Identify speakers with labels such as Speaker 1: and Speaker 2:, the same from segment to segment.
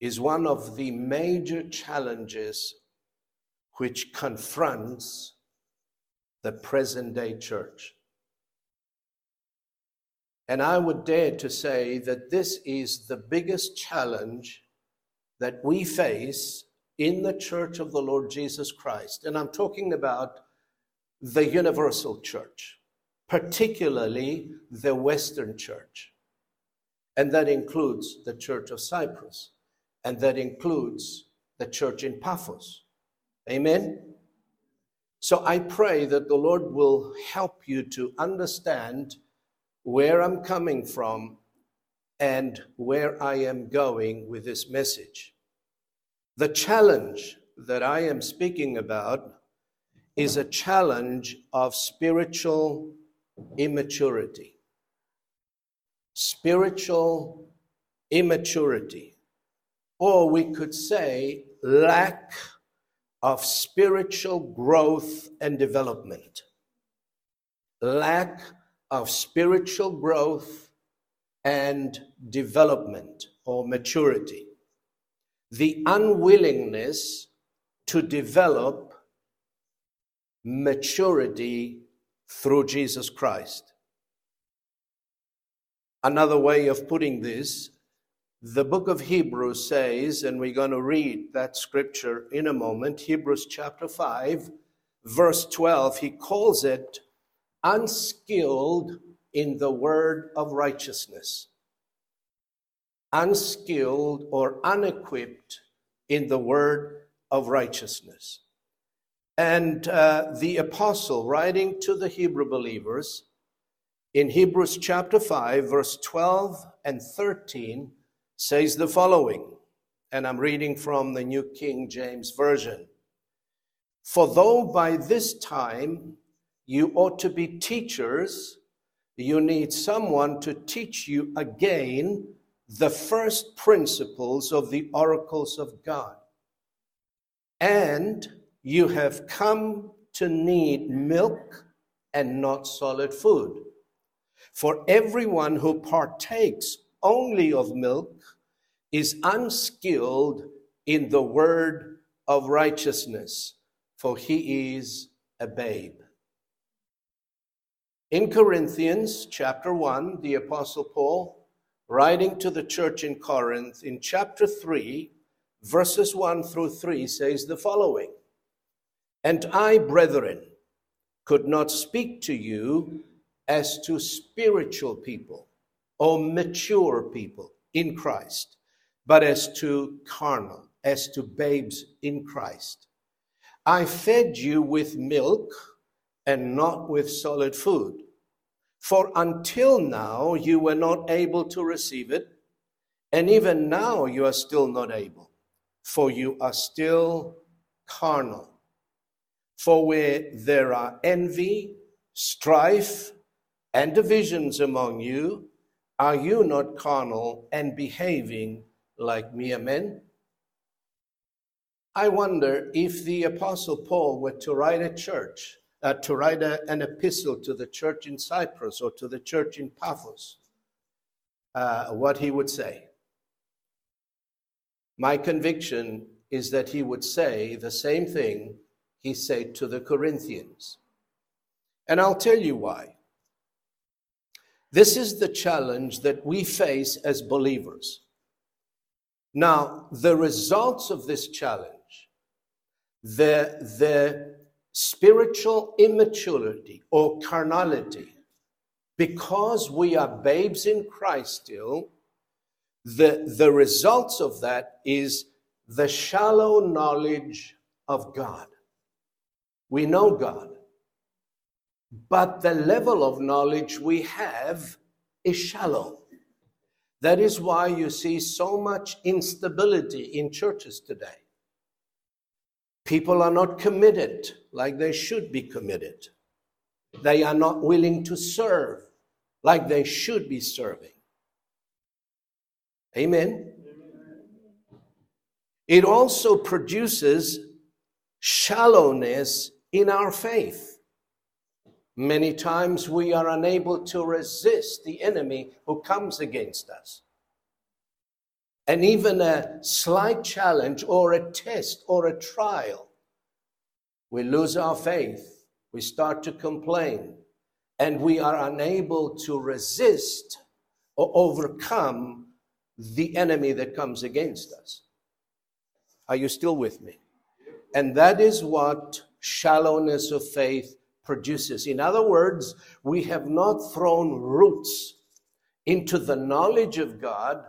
Speaker 1: is one of the major challenges which confronts the present day church. And I would dare to say that this is the biggest challenge that we face in the church of the Lord Jesus Christ. And I'm talking about the universal church, particularly the Western church. And that includes the Church of Cyprus and that includes the church in Paphos. Amen? So I pray that the Lord will help you to understand where I'm coming from and where I am going with this message. The challenge that I am speaking about is a challenge of spiritual immaturity. Spiritual immaturity or we could say lack of spiritual growth and development. Lack of spiritual growth and development or maturity. The unwillingness to develop maturity through Jesus Christ. Another way of putting this the book of Hebrews says, and we're going to read that scripture in a moment, Hebrews chapter 5, verse 12, he calls it unskilled in the word of righteousness. Unskilled or unequipped in the word of righteousness. And uh, the apostle, writing to the Hebrew believers in Hebrews chapter 5, verse 12 and 13, says the following, and I'm reading from the New King James Version. For though by this time you ought to be teachers, you need someone to teach you again the first principles of the oracles of God. And you have come to need milk and not solid food. For everyone who partakes only of milk is unskilled in the word of righteousness, for he is a babe. In Corinthians chapter 1, the Apostle Paul, writing to the church in Corinth, in chapter 3, verses 1 through 3, says the following And I, brethren, could not speak to you as to spiritual people or mature people in Christ but as to carnal, as to babes in Christ. I fed you with milk and not with solid food. For until now you were not able to receive it, and even now you are still not able, for you are still carnal. For where there are envy, strife, and divisions among you, are you not carnal and behaving like mere men? I wonder if the Apostle Paul were to write a church, uh, to write a, an epistle to the church in Cyprus or to the church in Paphos, uh, what he would say. My conviction is that he would say the same thing he said to the Corinthians. And I'll tell you why. This is the challenge that we face as believers. Now, the results of this challenge, the, the spiritual immaturity or carnality, because we are babes in Christ still, the, the results of that is the shallow knowledge of God. We know God, but the level of knowledge we have is shallow. That is why you see so much instability in churches today. People are not committed like they should be committed. They are not willing to serve like they should be serving. Amen. It also produces shallowness in our faith. Many times we are unable to resist the enemy who comes against us. And even a slight challenge or a test or a trial, we lose our faith. We start to complain. And we are unable to resist or overcome the enemy that comes against us. Are you still with me? And that is what shallowness of faith produces. In other words, we have not thrown roots into the knowledge of God,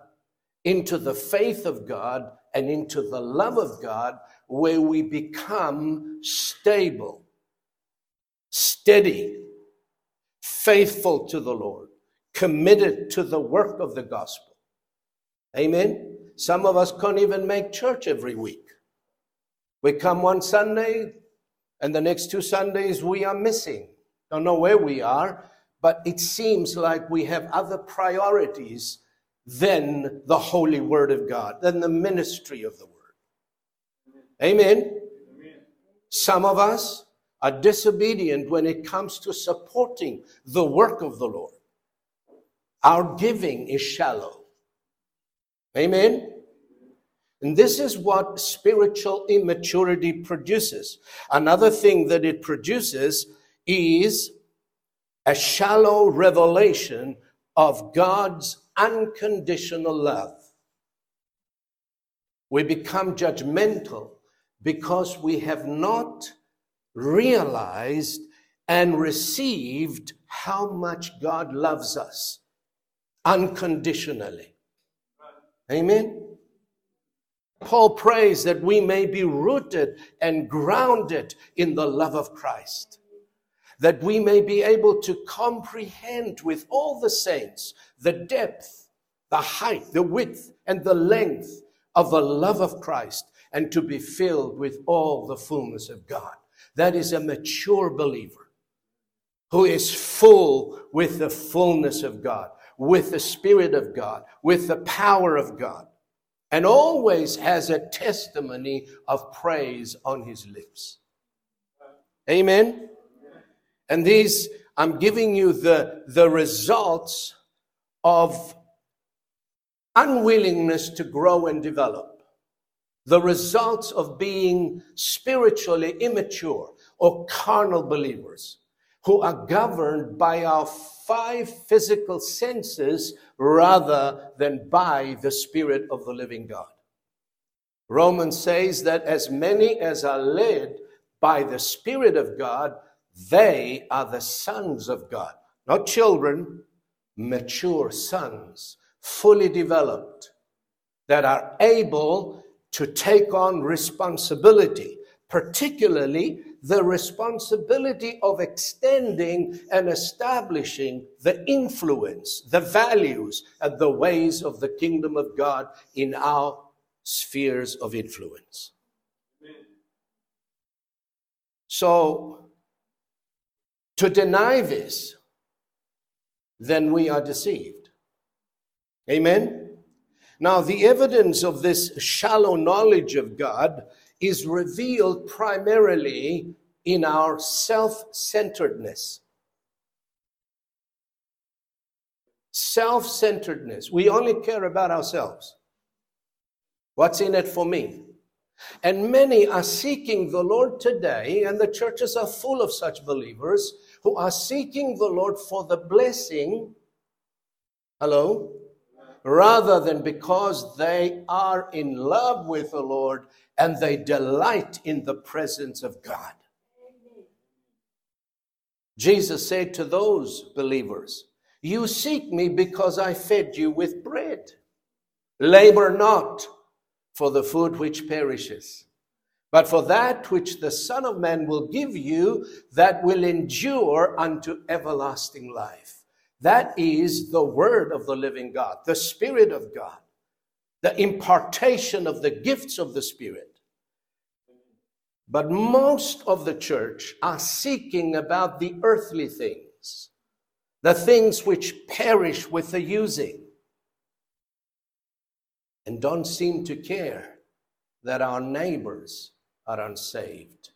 Speaker 1: into the faith of God, and into the love of God, where we become stable, steady, faithful to the Lord, committed to the work of the gospel. Amen. Some of us can't even make church every week. We come one Sunday, and the next two Sundays we are missing. Don't know where we are, but it seems like we have other priorities than the holy word of God, than the ministry of the word. Amen. Amen. Some of us are disobedient when it comes to supporting the work of the Lord. Our giving is shallow. Amen. And this is what spiritual immaturity produces. Another thing that it produces is a shallow revelation of God's unconditional love. We become judgmental because we have not realized and received how much God loves us unconditionally. Amen. Paul prays that we may be rooted and grounded in the love of Christ, that we may be able to comprehend with all the saints the depth, the height, the width, and the length of the love of Christ, and to be filled with all the fullness of God. That is a mature believer who is full with the fullness of God, with the Spirit of God, with the power of God and always has a testimony of praise on his lips. Amen. And these, I'm giving you the, the results of unwillingness to grow and develop, the results of being spiritually immature or carnal believers who are governed by our five physical senses rather than by the Spirit of the living God. Romans says that as many as are led by the Spirit of God, they are the sons of God. Not children, mature sons, fully developed, that are able to take on responsibility, particularly the responsibility of extending and establishing the influence, the values, and the ways of the kingdom of God in our spheres of influence. So, to deny this, then we are deceived. Amen? Now, the evidence of this shallow knowledge of God is revealed primarily in our self centeredness. Self centeredness. We only care about ourselves. What's in it for me? And many are seeking the Lord today, and the churches are full of such believers who are seeking the Lord for the blessing. Hello? Rather than because they are in love with the Lord and they delight in the presence of God. Jesus said to those believers, You seek me because I fed you with bread. Labor not for the food which perishes, but for that which the Son of Man will give you, that will endure unto everlasting life. That is the Word of the living God, the Spirit of God, the impartation of the gifts of the Spirit. But most of the church are seeking about the earthly things, the things which perish with the using, and don't seem to care that our neighbors are unsaved,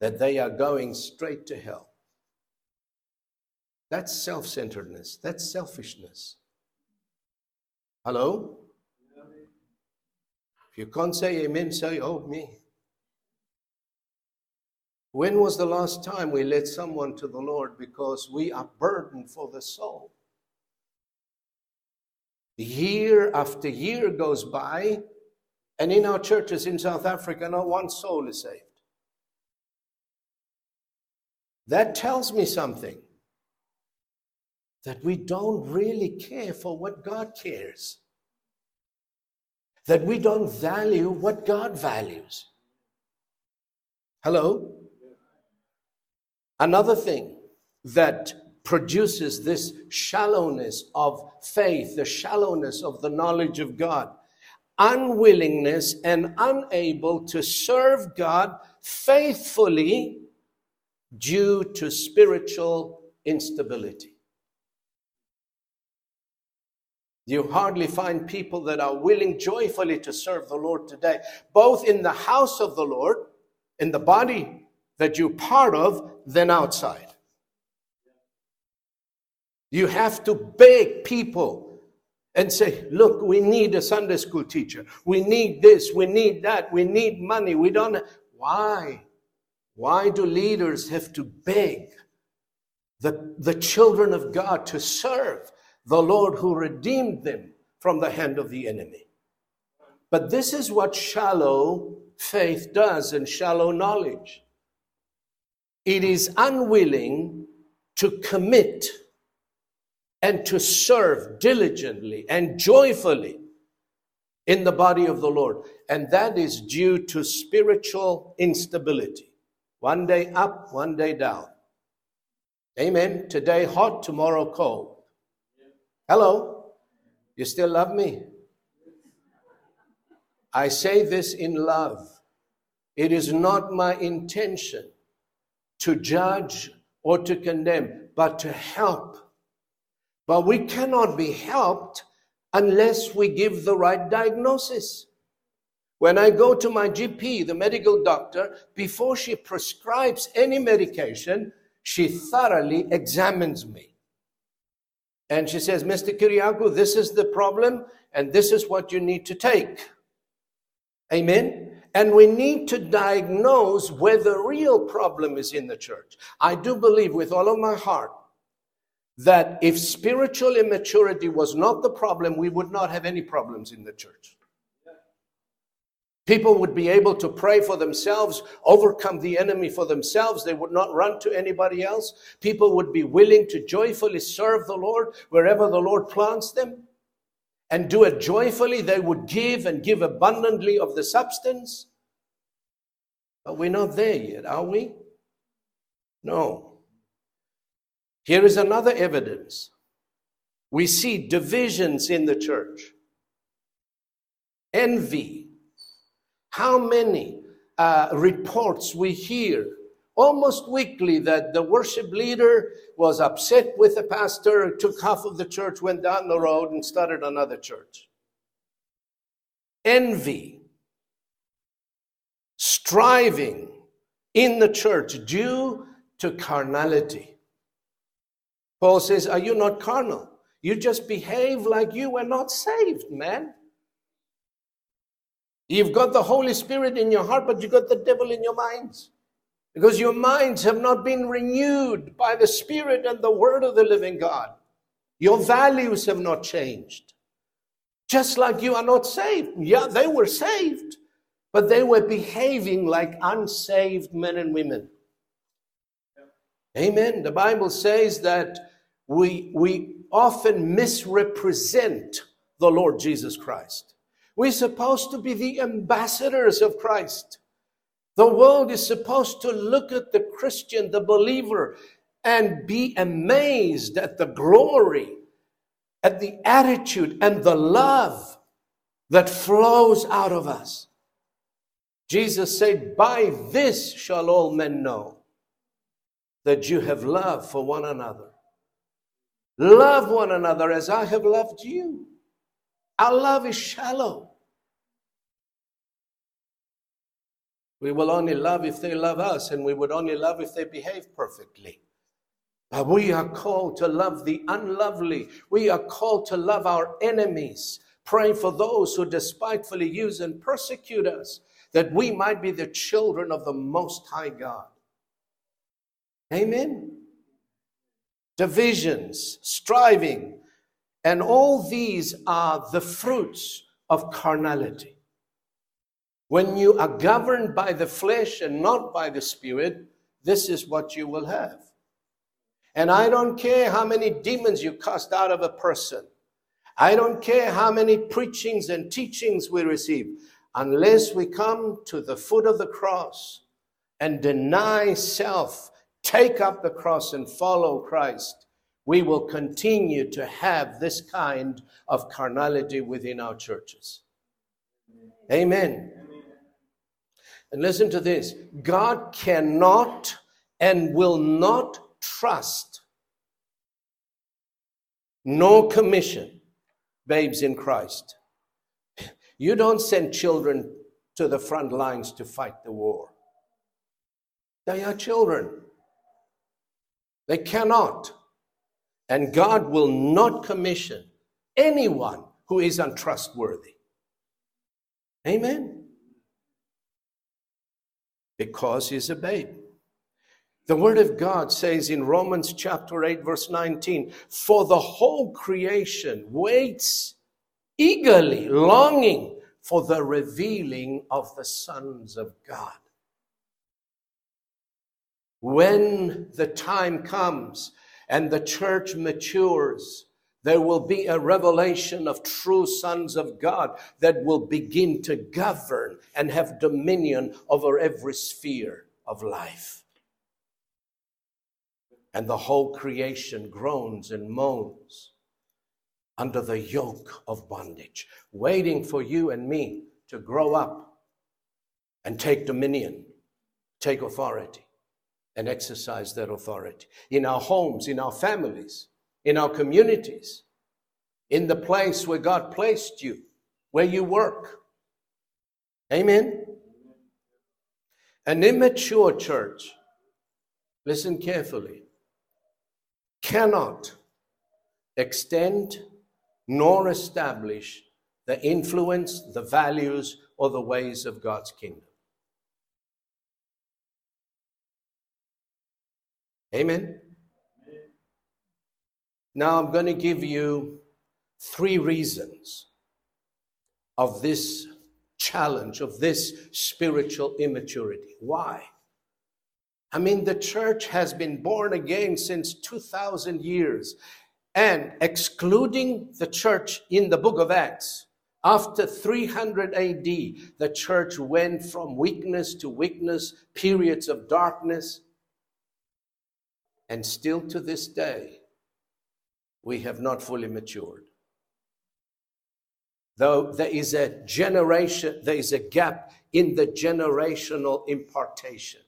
Speaker 1: that they are going straight to hell. That's self centeredness, that's selfishness. Hello? If you can't say amen, say, oh, me. When was the last time we led someone to the Lord because we are burdened for the soul? Year after year goes by, and in our churches in South Africa, not one soul is saved. That tells me something that we don't really care for what God cares, that we don't value what God values. Hello? Another thing that produces this shallowness of faith, the shallowness of the knowledge of God, unwillingness and unable to serve God faithfully due to spiritual instability. You hardly find people that are willing joyfully to serve the Lord today, both in the house of the Lord, in the body that you're part of, than outside. You have to beg people and say, look, we need a Sunday school teacher. We need this, we need that, we need money. We don't. Why? Why do leaders have to beg the, the children of God to serve? The Lord who redeemed them from the hand of the enemy. But this is what shallow faith does and shallow knowledge. It is unwilling to commit and to serve diligently and joyfully in the body of the Lord. And that is due to spiritual instability. One day up, one day down. Amen. Today hot, tomorrow cold. Hello? You still love me? I say this in love. It is not my intention to judge or to condemn, but to help. But we cannot be helped unless we give the right diagnosis. When I go to my GP, the medical doctor, before she prescribes any medication, she thoroughly examines me. And she says, Mr. Kiriakou, this is the problem, and this is what you need to take. Amen. And we need to diagnose where the real problem is in the church. I do believe with all of my heart that if spiritual immaturity was not the problem, we would not have any problems in the church. People would be able to pray for themselves, overcome the enemy for themselves. They would not run to anybody else. People would be willing to joyfully serve the Lord wherever the Lord plants them and do it joyfully. They would give and give abundantly of the substance. But we're not there yet, are we? No. Here is another evidence. We see divisions in the church, envy how many uh, reports we hear almost weekly that the worship leader was upset with the pastor, took half of the church, went down the road, and started another church. Envy, striving in the church due to carnality. Paul says, Are you not carnal? You just behave like you were not saved, man. You've got the Holy Spirit in your heart, but you've got the devil in your minds. Because your minds have not been renewed by the Spirit and the Word of the living God. Your values have not changed. Just like you are not saved. Yeah, they were saved, but they were behaving like unsaved men and women. Amen. The Bible says that we, we often misrepresent the Lord Jesus Christ. We're supposed to be the ambassadors of Christ. The world is supposed to look at the Christian, the believer, and be amazed at the glory, at the attitude, and the love that flows out of us. Jesus said, By this shall all men know that you have love for one another. Love one another as I have loved you. Our love is shallow. We will only love if they love us, and we would only love if they behave perfectly. But we are called to love the unlovely. We are called to love our enemies, praying for those who despitefully use and persecute us, that we might be the children of the Most High God. Amen. Divisions, striving, and all these are the fruits of carnality. When you are governed by the flesh and not by the spirit, this is what you will have. And I don't care how many demons you cast out of a person. I don't care how many preachings and teachings we receive. Unless we come to the foot of the cross and deny self, take up the cross and follow Christ, we will continue to have this kind of carnality within our churches. Amen. And listen to this God cannot and will not trust nor commission babes in Christ. You don't send children to the front lines to fight the war. They are children. They cannot. And God will not commission anyone who is untrustworthy. Amen. Because he's a babe. The Word of God says in Romans chapter 8, verse 19, For the whole creation waits eagerly, longing for the revealing of the sons of God. When the time comes and the church matures, there will be a revelation of true sons of God that will begin to govern and have dominion over every sphere of life. And the whole creation groans and moans under the yoke of bondage, waiting for you and me to grow up and take dominion, take authority, and exercise that authority. In our homes, in our families, in our communities, in the place where God placed you, where you work. Amen. An immature church, listen carefully, cannot extend nor establish the influence, the values, or the ways of God's kingdom. Amen. Now I'm going to give you three reasons of this challenge, of this spiritual immaturity. Why? I mean, the church has been born again since 2,000 years. And excluding the church in the book of Acts, after 300 AD, the church went from weakness to weakness, periods of darkness. And still to this day, we have not fully matured. Though there is a generation, there is a gap in the generational impartation.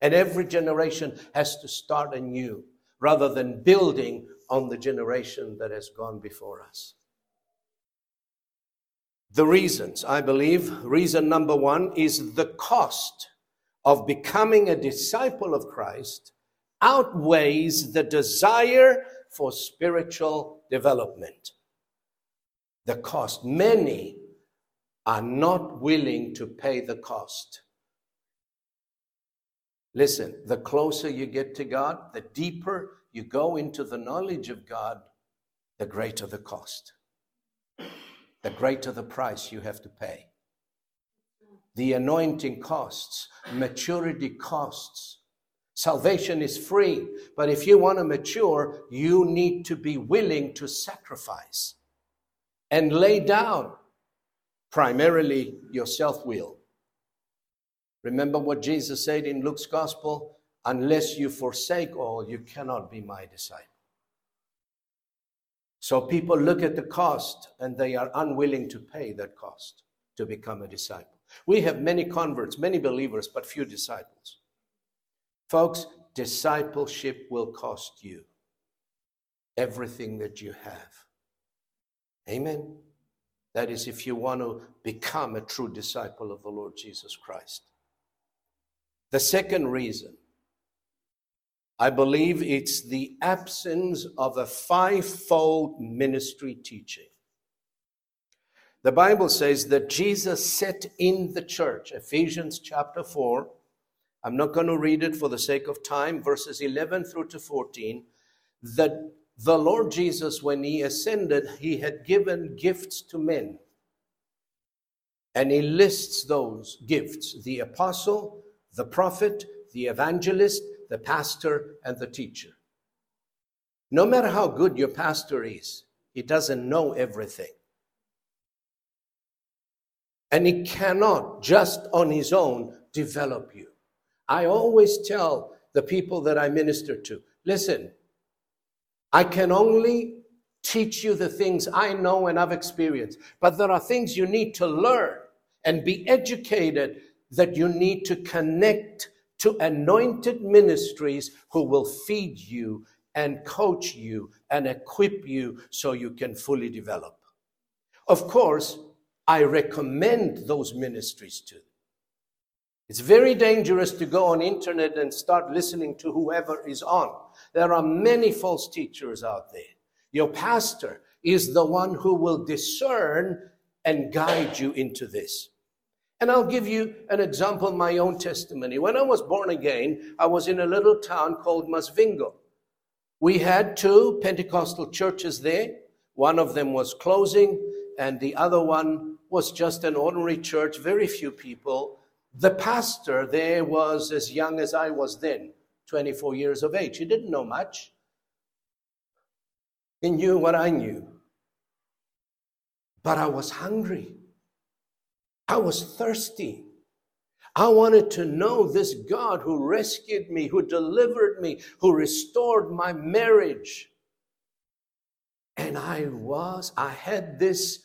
Speaker 1: And every generation has to start anew rather than building on the generation that has gone before us. The reasons, I believe, reason number one is the cost of becoming a disciple of Christ outweighs the desire for spiritual development. The cost. Many are not willing to pay the cost. Listen, the closer you get to God, the deeper you go into the knowledge of God, the greater the cost, the greater the price you have to pay. The anointing costs, maturity costs. Salvation is free, but if you want to mature, you need to be willing to sacrifice and lay down primarily your self will Remember what Jesus said in Luke's gospel? unless you forsake all, you cannot be my disciple. So people look at the cost and they are unwilling to pay that cost to become a disciple. We have many converts, many believers, but few disciples. Folks, discipleship will cost you everything that you have. Amen. That is, if you want to become a true disciple of the Lord Jesus Christ. The second reason, I believe it's the absence of a fivefold ministry teaching. The Bible says that Jesus set in the church, Ephesians chapter 4. I'm not going to read it for the sake of time, verses 11 through to 14. That the Lord Jesus, when he ascended, he had given gifts to men. And he lists those gifts the apostle, the prophet, the evangelist, the pastor, and the teacher. No matter how good your pastor is, he doesn't know everything. And he cannot just on his own develop you. I always tell the people that I minister to listen, I can only teach you the things I know and I've experienced. But there are things you need to learn and be educated that you need to connect to anointed ministries who will feed you and coach you and equip you so you can fully develop. Of course, I recommend those ministries to. It's very dangerous to go on internet and start listening to whoever is on. There are many false teachers out there. Your pastor is the one who will discern and guide you into this. And I'll give you an example my own testimony. When I was born again, I was in a little town called Masvingo. We had two Pentecostal churches there. One of them was closing, and the other one was just an ordinary church, very few people. The pastor there was as young as I was then. 24 years of age. He didn't know much. He knew what I knew. But I was hungry. I was thirsty. I wanted to know this God who rescued me, who delivered me, who restored my marriage. And I was, I had this,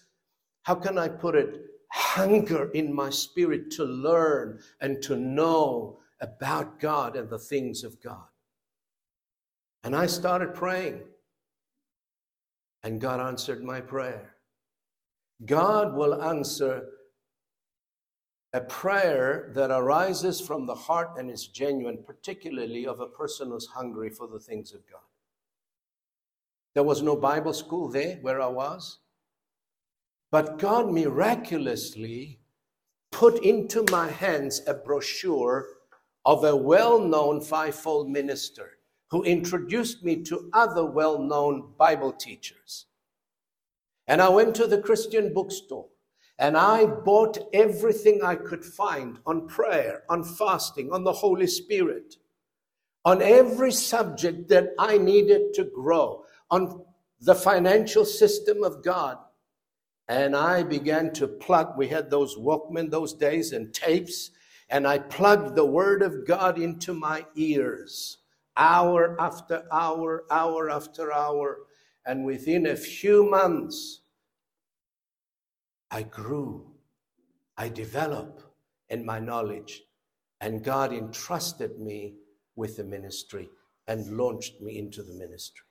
Speaker 1: how can I put it, hunger in my spirit to learn and to know about God and the things of God. And I started praying, and God answered my prayer. God will answer a prayer that arises from the heart and is genuine, particularly of a person who's hungry for the things of God. There was no Bible school there where I was, but God miraculously put into my hands a brochure of a well known fivefold minister who introduced me to other well known Bible teachers. And I went to the Christian bookstore and I bought everything I could find on prayer, on fasting, on the Holy Spirit, on every subject that I needed to grow, on the financial system of God. And I began to plug, we had those Walkman those days and tapes, and I plugged the Word of God into my ears, hour after hour, hour after hour. And within a few months, I grew, I developed in my knowledge, and God entrusted me with the ministry and launched me into the ministry.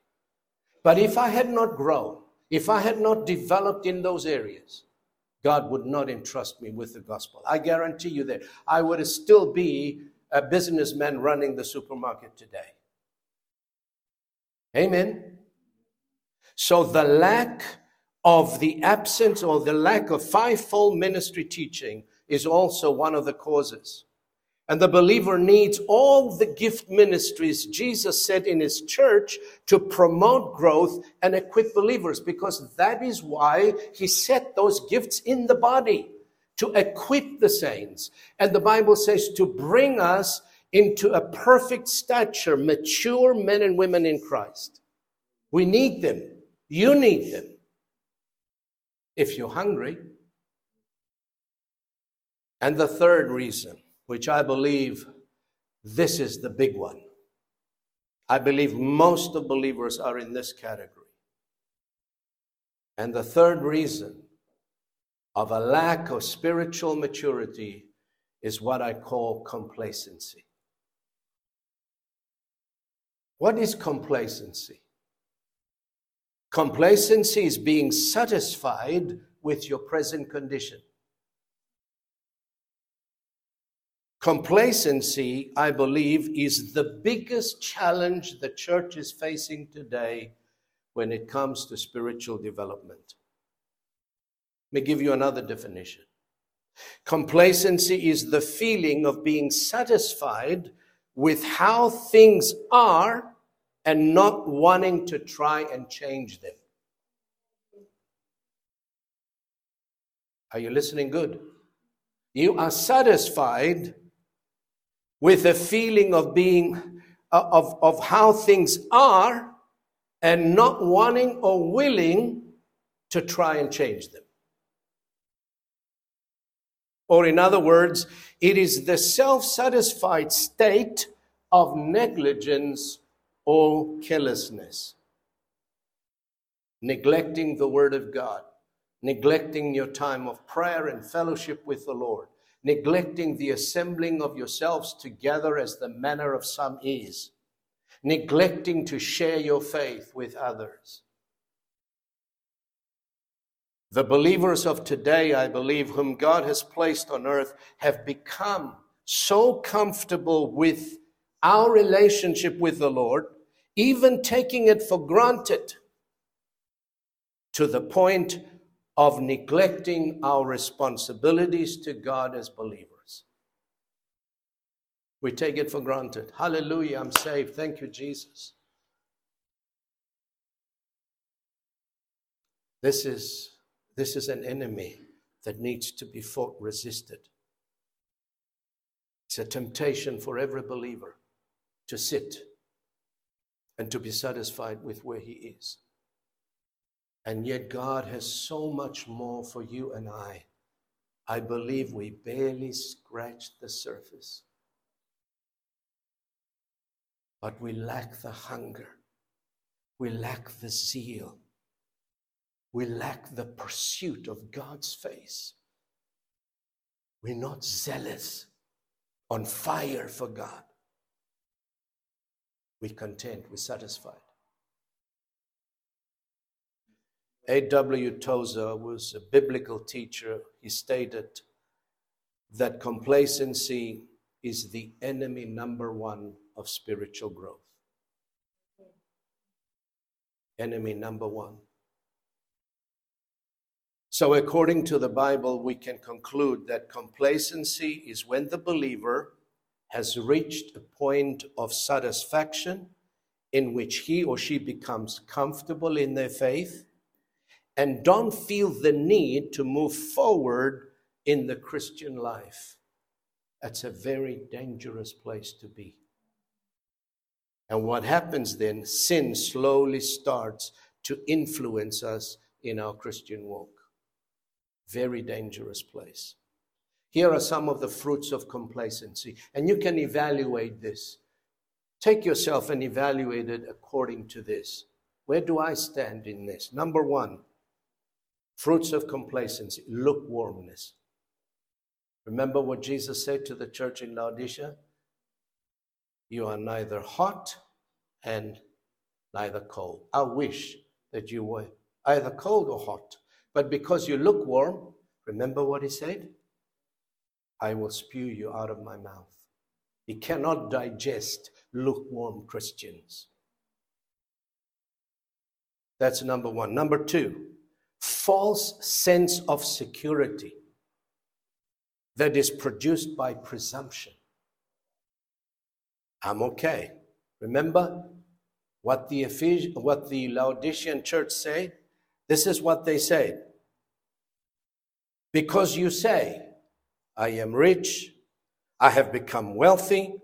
Speaker 1: But if I had not grown, if I had not developed in those areas, God would not entrust me with the gospel. I guarantee you that I would still be a businessman running the supermarket today. Amen. So the lack of the absence or the lack of fivefold ministry teaching is also one of the causes. And the believer needs all the gift ministries Jesus said in his church to promote growth and equip believers because that is why he set those gifts in the body to equip the saints. And the Bible says to bring us into a perfect stature, mature men and women in Christ. We need them. You need them. If you're hungry. And the third reason which I believe This is the big one. I believe most of believers are in this category. And the third reason of a lack of spiritual maturity is what I call complacency. What is complacency? Complacency is being satisfied with your present condition. Complacency, I believe, is the biggest challenge the church is facing today when it comes to spiritual development. Let me give you another definition. Complacency is the feeling of being satisfied with how things are and not wanting to try and change them. Are you listening good? You are satisfied with a feeling of being, uh, of, of how things are and not wanting or willing to try and change them. Or, in other words, it is the self satisfied state of negligence or carelessness. Neglecting the Word of God, neglecting your time of prayer and fellowship with the Lord, neglecting the assembling of yourselves together as the manner of some is, neglecting to share your faith with others. The believers of today, I believe, whom God has placed on earth, have become so comfortable with our relationship with the Lord, even taking it for granted, to the point of neglecting our responsibilities to God as believers. We take it for granted. Hallelujah, I'm saved. Thank you, Jesus. This is, this is an enemy that needs to be fought, resisted. It's a temptation for every believer to sit and to be satisfied with where he is. And yet, God has so much more for you and I. I believe we barely scratched the surface. But we lack the hunger, we lack the zeal, we lack the pursuit of God's face. We're not zealous, on fire for God. We're content, we're satisfied. A.W. Tozer was a biblical teacher. He stated that complacency is the enemy number one of spiritual growth. Enemy number one. So, according to the Bible, we can conclude that complacency is when the believer has reached a point of satisfaction in which he or she becomes comfortable in their faith and don't feel the need to move forward in the Christian life. That's a very dangerous place to be. And what happens then, sin slowly starts to influence us in our Christian walk. Very dangerous place. Here are some of the fruits of complacency, and you can evaluate this. Take yourself and evaluate it according to this. Where do I stand in this? Number one, Fruits of complacency, lukewarmness. Remember what Jesus said to the church in Laodicea? You are neither hot and neither cold. I wish that you were either cold or hot. But because you look warm, remember what he said? I will spew you out of my mouth. He cannot digest lukewarm Christians. That's number one. Number two, false sense of security that is produced by presumption. I'm okay. Remember what the Ephes- what the Laodicean church said? This is what they said. Because you say, I am rich, I have become wealthy,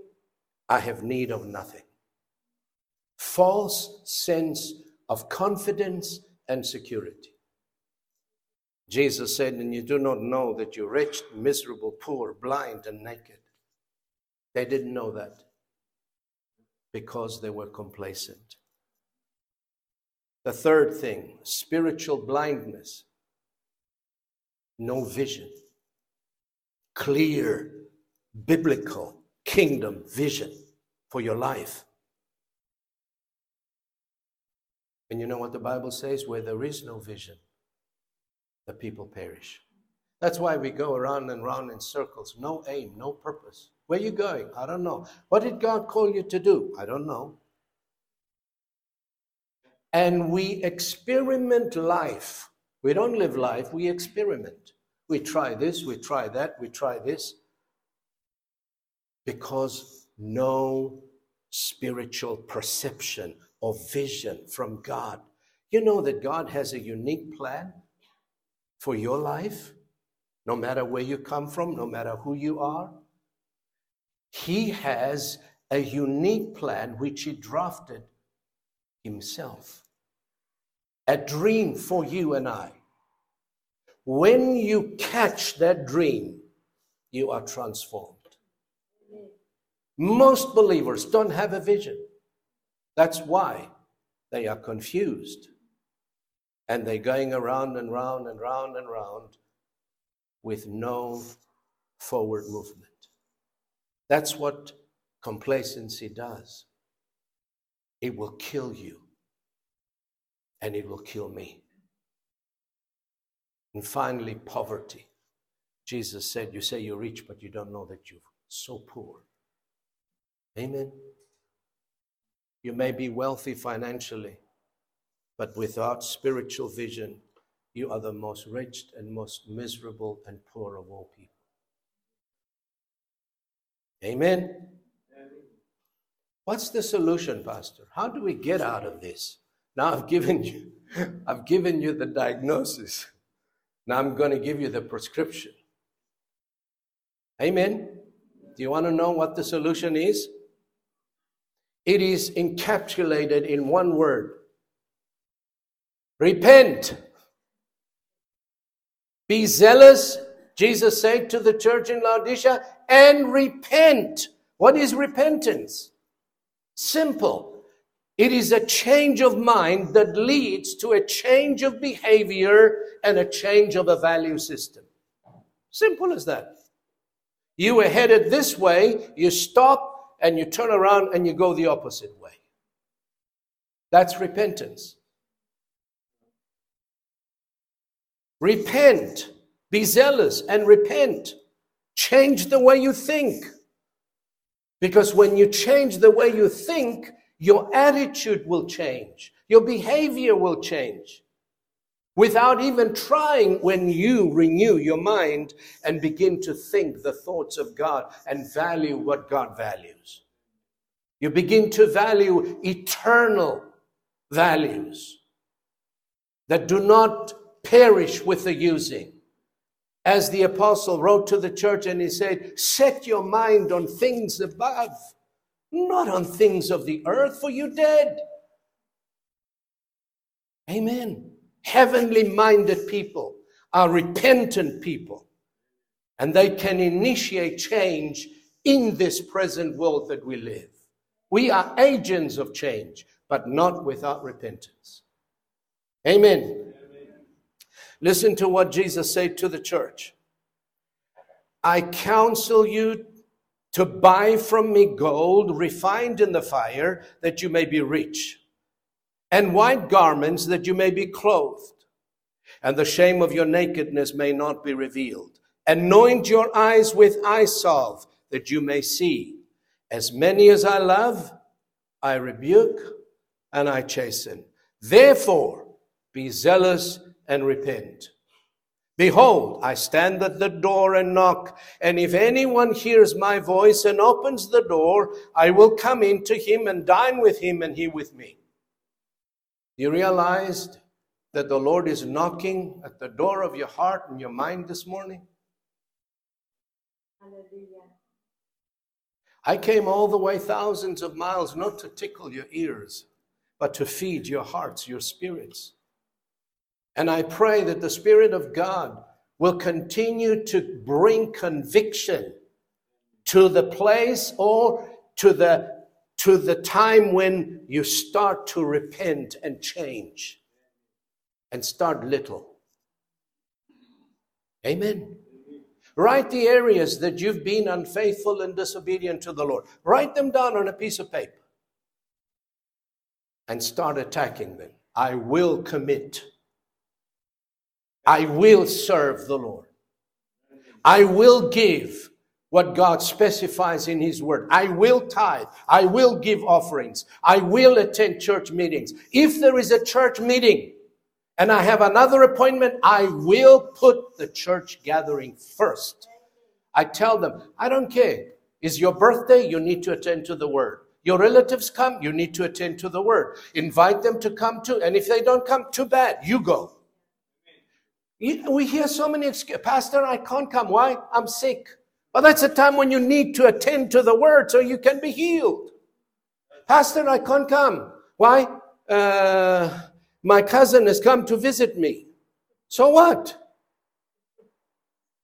Speaker 1: I have need of nothing. False sense of confidence and security. Jesus said, And you do not know that you're wretched, miserable, poor, blind, and naked. They didn't know that. because they were complacent. The third thing spiritual blindness, no vision, clear biblical kingdom vision for your life. And you know what the Bible says? Where there is no vision, the people perish. That's why we go around and round in circles. No aim, no purpose. Where are you going? I don't know. What did God call you to do? I don't know. And we experiment life. We don't live life, we experiment. We try this, we try that, we try this. Because no spiritual perception or vision from God. You know that God has a unique plan for your life, no matter where you come from, no matter who you are. He has a unique plan which He drafted Himself. A dream for you and I. When you catch that dream, you are transformed. Most believers don't have a vision. That's why they are confused. And they're going around and round and round and round with no forward movement. That's what complacency does. It will kill you, and it will kill me. And finally, poverty. Jesus said, You say you're rich, but you don't know that you're so poor. Amen. You may be wealthy financially, but without spiritual vision, you are the most wretched and most miserable and poor of all people. Amen. What's the solution, Pastor? How do we get out of this? Now I've given you, I've given you the diagnosis. Now I'm going to give you the prescription. Amen. Do you want to know what the solution is? It is encapsulated in one word repent. Be zealous, Jesus said to the church in Laodicea, and repent. What is repentance? Simple. It is a change of mind that leads to a change of behavior and a change of a value system. Simple as that. You were headed this way, you stop and you turn around and you go the opposite way. That's repentance. Repent. Be zealous and repent. Change the way you think. Because when you change the way you think, your attitude will change, your behavior will change. Without even trying, when you renew your mind and begin to think the thoughts of God and value what God values. You begin to value eternal values that do not perish with the using. As the apostle wrote to the church and he said, Set your mind on things above, not on things of the earth, for you're dead. Amen. Heavenly minded people are repentant people, and they can initiate change in this present world that we live. We are agents of change, but not without repentance. Amen. Listen to what Jesus said to the church. I counsel you to buy from me gold refined in the fire that you may be rich, and white garments that you may be clothed, and the shame of your nakedness may not be revealed. Anoint your eyes with eye salve that you may see. As many as I love, I rebuke and I chasten. Therefore, be zealous and repent. Behold, I stand at the door and knock, and if anyone hears my voice and opens the door, I will come in to him and dine with him and he with me. You realized that the Lord is knocking at the door of your heart and your mind this morning? Hallelujah. I came all the way thousands of miles not to tickle your ears, but to feed your hearts, your spirits. And I pray that the Spirit of God will continue to bring conviction to the place or to the to the time when you start to repent and change and start little. Amen. Write the areas that you've been unfaithful and disobedient to the Lord. Write them down on a piece of paper and start attacking them. I will commit. I will serve the Lord. I will give what God specifies in His Word. I will tithe. I will give offerings. I will attend church meetings. If there is a church meeting and I have another appointment, I will put the church gathering first. I tell them, I don't care. Is your birthday? You need to attend to the Word. Your relatives come, you need to attend to the Word. Invite them to come too. And if they don't come, too bad. You go. We hear so many excuses. Pastor, I can't come. Why? I'm sick. Well, that's a time when you need to attend to the word so you can be healed. Pastor, I can't come. Why? Uh, my cousin has come to visit me. So what?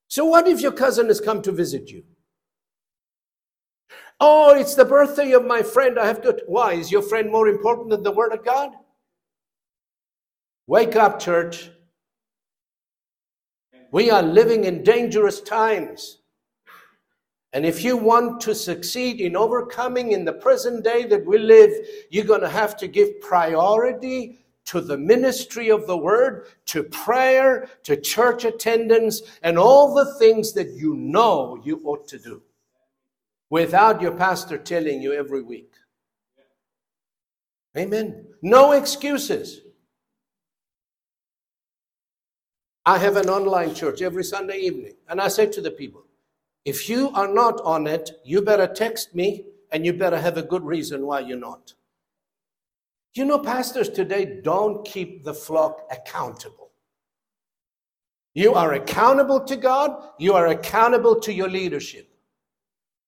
Speaker 1: So what if your cousin has come to visit you? Oh, it's the birthday of my friend. I have to. Why? Is your friend more important than the Word of God? Wake up, church. We are living in dangerous times. And if you want to succeed in overcoming in the present day that we live, you're going to have to give priority to the ministry of the word, to prayer, to church attendance, and all the things that you know you ought to do without your pastor telling you every week. Amen. No excuses. I have an online church every Sunday evening, and I say to the people, if you are not on it, you better text me and you better have a good reason why you're not. You know, pastors today don't keep the flock accountable. You are accountable to God, you are accountable to your leadership,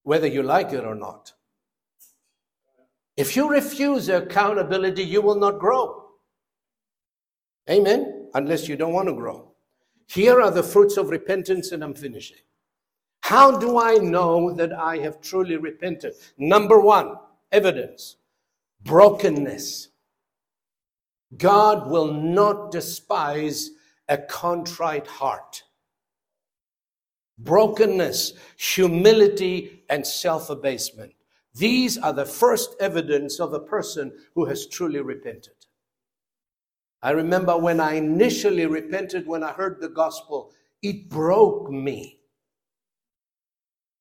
Speaker 1: whether you like it or not. If you refuse accountability, you will not grow. Amen? Unless you don't want to grow. Here are the fruits of repentance, and I'm finishing. How do I know that I have truly repented? Number one, evidence brokenness. God will not despise a contrite heart. Brokenness, humility, and self abasement. These are the first evidence of a person who has truly repented. I remember when I initially repented, when I heard the gospel, it broke me.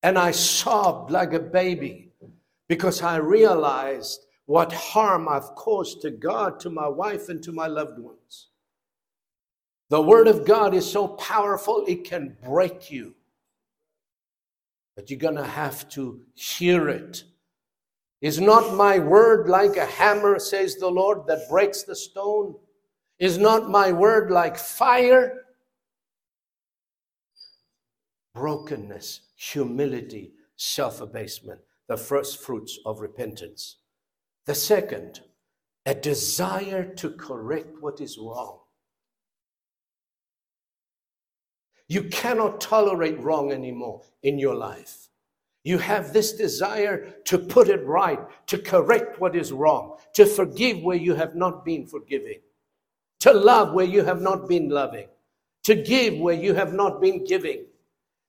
Speaker 1: And I sobbed like a baby because I realized what harm I've caused to God, to my wife, and to my loved ones. The Word of God is so powerful, it can break you. But you're going to have to hear it. Is not my word like a hammer, says the Lord, that breaks the stone? Is not my word like fire? Brokenness humility, self abasement, the first fruits of repentance. The second, a desire to correct what is wrong. You cannot tolerate wrong anymore in your life. You have this desire to put it right, to correct what is wrong, to forgive where you have not been forgiving, to love where you have not been loving, to give where you have not been giving,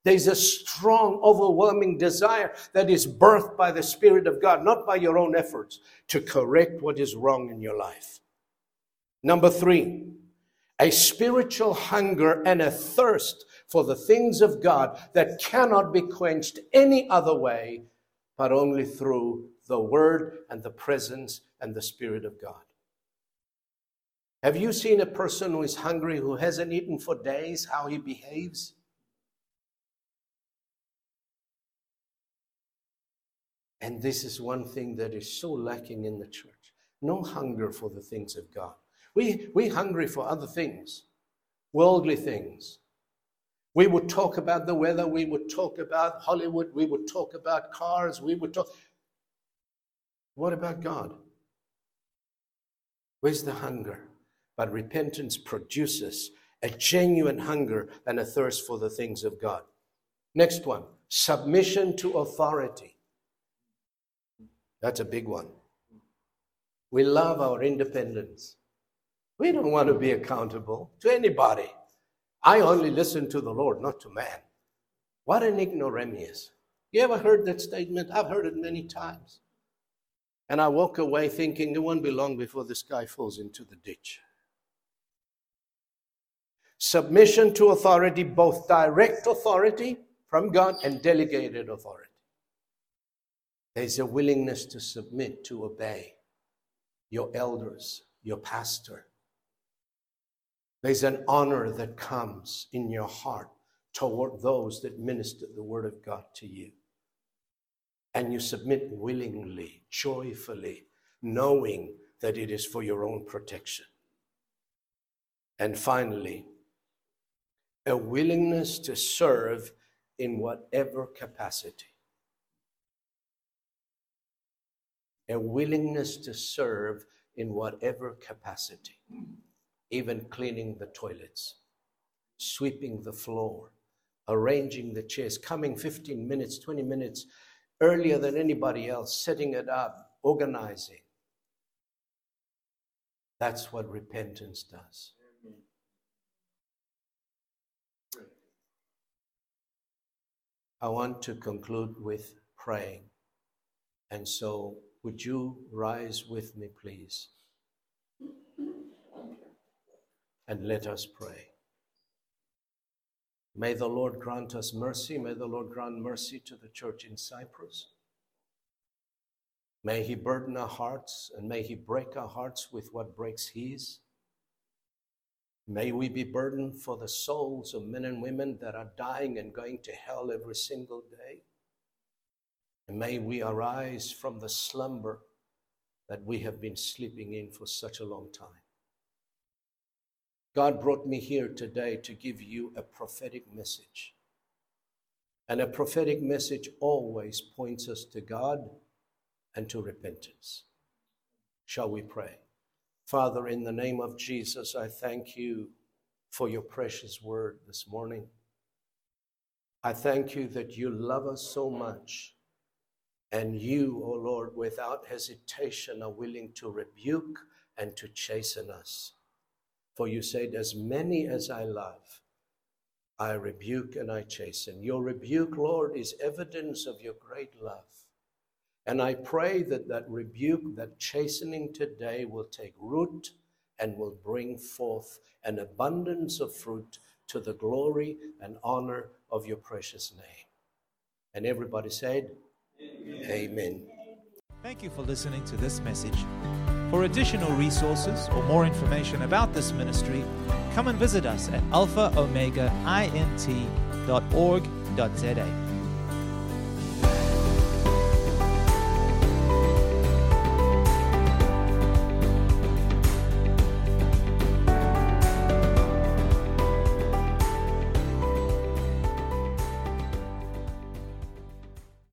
Speaker 1: there's a strong, overwhelming desire that is birthed by the Spirit of God, not by your own efforts, to correct what is wrong in your life. Number three, a spiritual hunger and a thirst for the things of God that cannot be quenched any other way but only through the Word and the presence and the Spirit of God. Have you seen a person who is hungry, who hasn't eaten for days, how he behaves? And this is one thing that is so lacking in the church no hunger for the things of God. We, we're hungry for other things, worldly things. We would talk about the weather, we would talk about Hollywood, we would talk about cars, we would talk. What about God? Where's the hunger? But repentance produces a genuine hunger and a thirst for the things of God. Next one submission to authority. That's a big one. We love our independence. We don't want to be accountable to anybody. I only listen to the Lord, not to man. What an ignoramus. You ever heard that statement? I've heard it many times. And I walk away thinking it won't be long before this guy falls into the ditch. Submission to authority, both direct authority from God and delegated authority. There's a willingness to submit, to obey your elders, your pastor. There's an honor that comes in your heart toward those that minister the word of God to you. And you submit willingly, joyfully, knowing that it is for your own protection. And finally, a willingness to serve in whatever capacity. A willingness to serve in whatever capacity, even cleaning the toilets, sweeping the floor, arranging the chairs, coming 15 minutes, 20 minutes earlier than anybody else, setting it up, organizing. That's what repentance does. I want to conclude with praying. And so, would you rise with me, please? And let us pray. May the Lord grant us mercy. May the Lord grant mercy to the church in Cyprus. May He burden our hearts and may He break our hearts with what breaks His. May we be burdened for the souls of men and women that are dying and going to hell every single day. And may we arise from the slumber that we have been sleeping in for such a long time. God brought me here today to give you a prophetic message. And a prophetic message always points us to God and to repentance. Shall we pray? Father, in the name of Jesus, I thank you for your precious word this morning. I thank you that you love us so much, and you, O oh Lord, without hesitation are willing to rebuke and to chasten us. For you said, As many as I love, I rebuke and I chasten. Your rebuke, Lord, is evidence of your great love. And I pray that that rebuke, that chastening today will take root and will bring forth an abundance of fruit to the glory and honor of your precious name. And everybody said, Amen. Amen.
Speaker 2: Thank you for listening to this message. For additional resources or more information about this ministry, come and visit us at alphaomegaint.org.za.